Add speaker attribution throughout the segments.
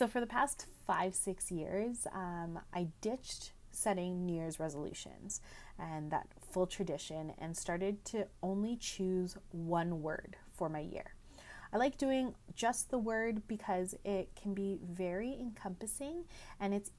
Speaker 1: So, for the past five, six years, um, I ditched setting New Year's resolutions and that full tradition and started to only choose one word for my year. I like doing just the word because it can be very encompassing and it's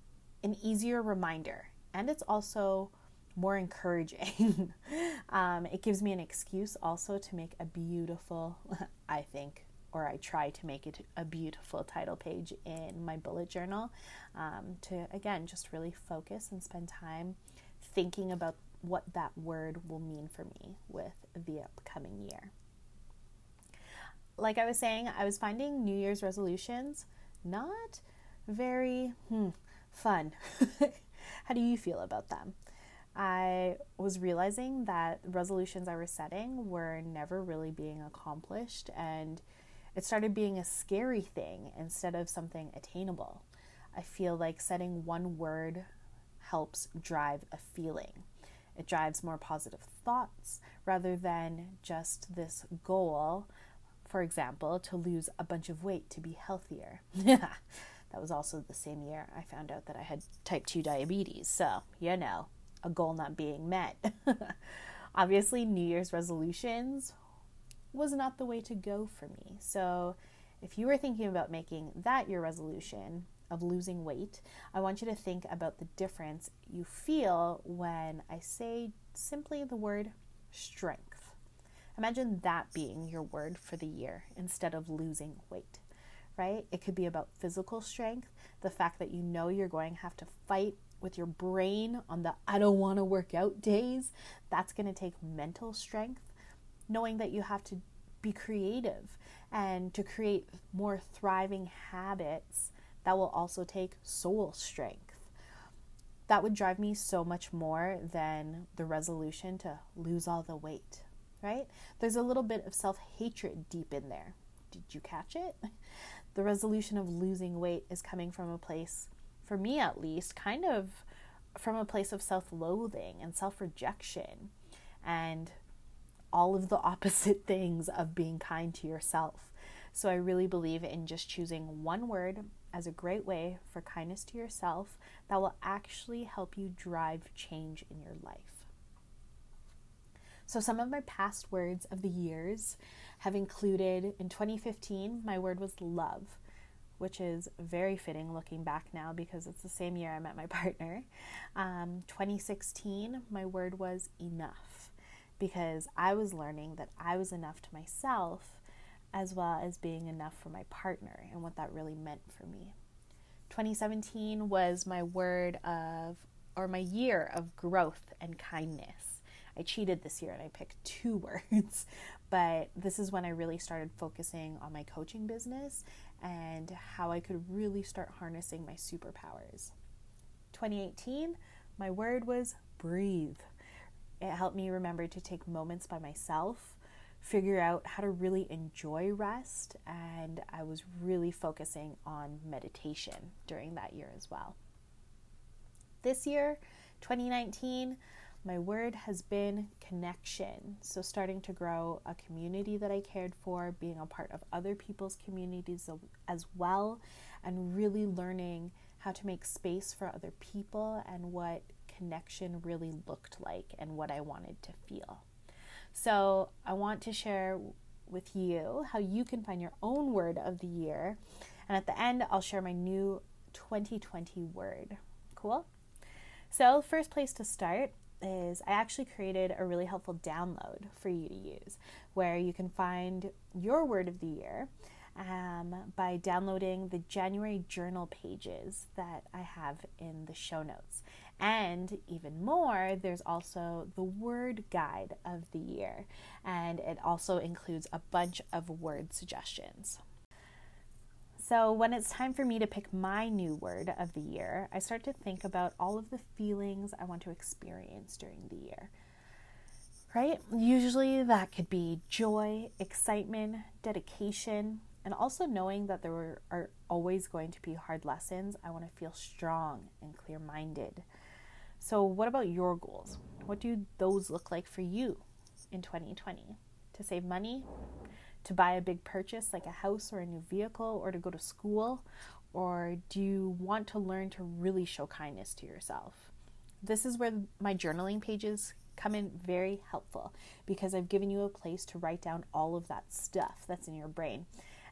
Speaker 1: an easier reminder. And it's also more encouraging. um, it gives me an excuse also to make a beautiful, I think, or I try to make it a beautiful title page in my bullet journal um, to, again, just really focus and spend time thinking about what that word will mean for me with the upcoming year. Like I was saying, I was finding New Year's resolutions not very hmm, fun. How do you feel about them? I was realizing that resolutions I was setting were never really being accomplished, and it started being a scary thing instead of something attainable. I feel like setting one word helps drive a feeling. It drives more positive thoughts rather than just this goal, for example, to lose a bunch of weight to be healthier. that was also the same year I found out that I had type 2 diabetes, so you know a goal not being met. Obviously, New Year's resolutions was not the way to go for me. So, if you were thinking about making that your resolution of losing weight, I want you to think about the difference you feel when I say simply the word strength. Imagine that being your word for the year instead of losing weight, right? It could be about physical strength, the fact that you know you're going to have to fight with your brain on the I don't want to work out days, that's going to take mental strength. Knowing that you have to be creative and to create more thriving habits that will also take soul strength. That would drive me so much more than the resolution to lose all the weight, right? There's a little bit of self hatred deep in there. Did you catch it? The resolution of losing weight is coming from a place for me at least, kind of from a place of self loathing and self rejection and all of the opposite things of being kind to yourself. So I really believe in just choosing one word as a great way for kindness to yourself that will actually help you drive change in your life. So, some of my past words of the years have included in 2015, my word was love which is very fitting looking back now because it's the same year I met my partner. Um, 2016, my word was enough because I was learning that I was enough to myself as well as being enough for my partner and what that really meant for me. 2017 was my word of, or my year of growth and kindness. I cheated this year and I picked two words, but this is when I really started focusing on my coaching business and how I could really start harnessing my superpowers. 2018, my word was breathe. It helped me remember to take moments by myself, figure out how to really enjoy rest, and I was really focusing on meditation during that year as well. This year, 2019, my word has been connection. So, starting to grow a community that I cared for, being a part of other people's communities as well, and really learning how to make space for other people and what connection really looked like and what I wanted to feel. So, I want to share with you how you can find your own word of the year. And at the end, I'll share my new 2020 word. Cool? So, first place to start is I actually created a really helpful download for you to use where you can find your word of the year um, by downloading the January journal pages that I have in the show notes. And even more, there's also the word guide of the year, and it also includes a bunch of word suggestions. So, when it's time for me to pick my new word of the year, I start to think about all of the feelings I want to experience during the year. Right? Usually that could be joy, excitement, dedication, and also knowing that there are always going to be hard lessons. I want to feel strong and clear minded. So, what about your goals? What do those look like for you in 2020? To save money, to buy a big purchase like a house or a new vehicle or to go to school Or do you want to learn to really show kindness to yourself? This is where my journaling pages come in very helpful because I've given you a place to write down all of that stuff that's in your brain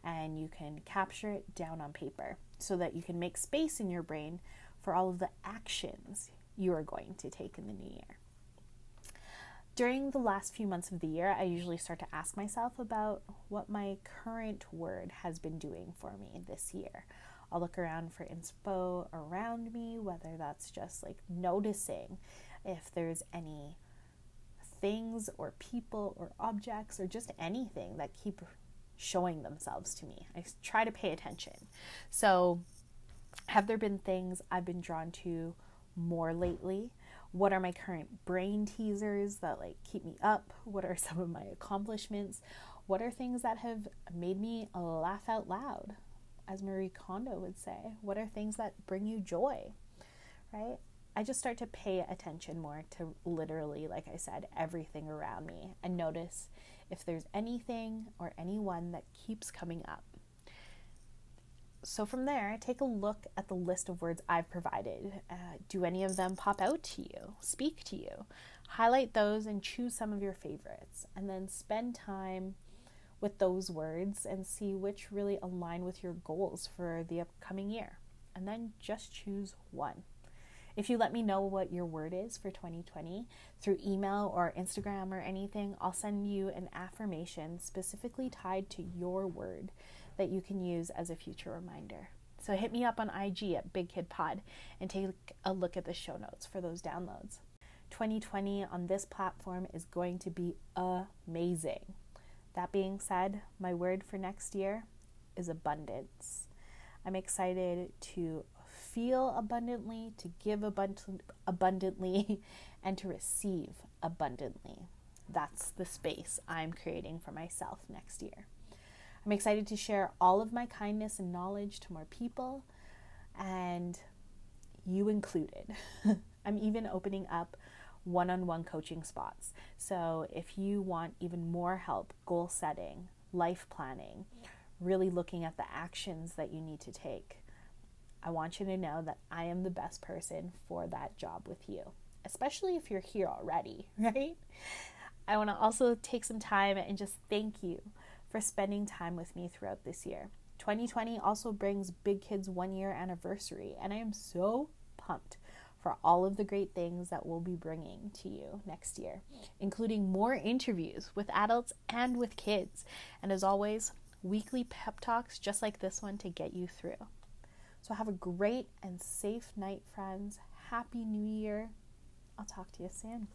Speaker 1: and you can capture it down on paper so that you can make space in your brain for all of the actions you are going to take in the new year. During the last few months of the year, I usually start to ask myself about what my current word has been doing for me this year. I'll look around for inspo around me, whether that's just like noticing if there's any things or people or objects or just anything that keep showing themselves to me. I try to pay attention. So, have there been things I've been drawn to more lately? What are my current brain teasers that like keep me up? What are some of my accomplishments? What are things that have made me laugh out loud? As Marie Kondo would say, what are things that bring you joy? Right? I just start to pay attention more to literally, like I said, everything around me and notice if there's anything or anyone that keeps coming up. So from there, take a look at the list of words I've provided. Uh, do any of them pop out to you, speak to you? Highlight those and choose some of your favorites, and then spend time with those words and see which really align with your goals for the upcoming year. And then just choose one. If you let me know what your word is for 2020 through email or Instagram or anything, I'll send you an affirmation specifically tied to your word that you can use as a future reminder. So hit me up on IG at Big Kid Pod and take a look at the show notes for those downloads. 2020 on this platform is going to be amazing. That being said, my word for next year is abundance. I'm excited to feel abundantly, to give abund- abundantly, and to receive abundantly. That's the space I'm creating for myself next year. I'm excited to share all of my kindness and knowledge to more people, and you included. I'm even opening up one on one coaching spots. So if you want even more help goal setting, life planning, really looking at the actions that you need to take, I want you to know that I am the best person for that job with you, especially if you're here already, right? I want to also take some time and just thank you for spending time with me throughout this year. 2020 also brings Big Kids one year anniversary, and I am so pumped for all of the great things that we'll be bringing to you next year, including more interviews with adults and with kids. And as always, weekly pep talks just like this one to get you through. So have a great and safe night, friends. Happy New Year. I'll talk to you soon.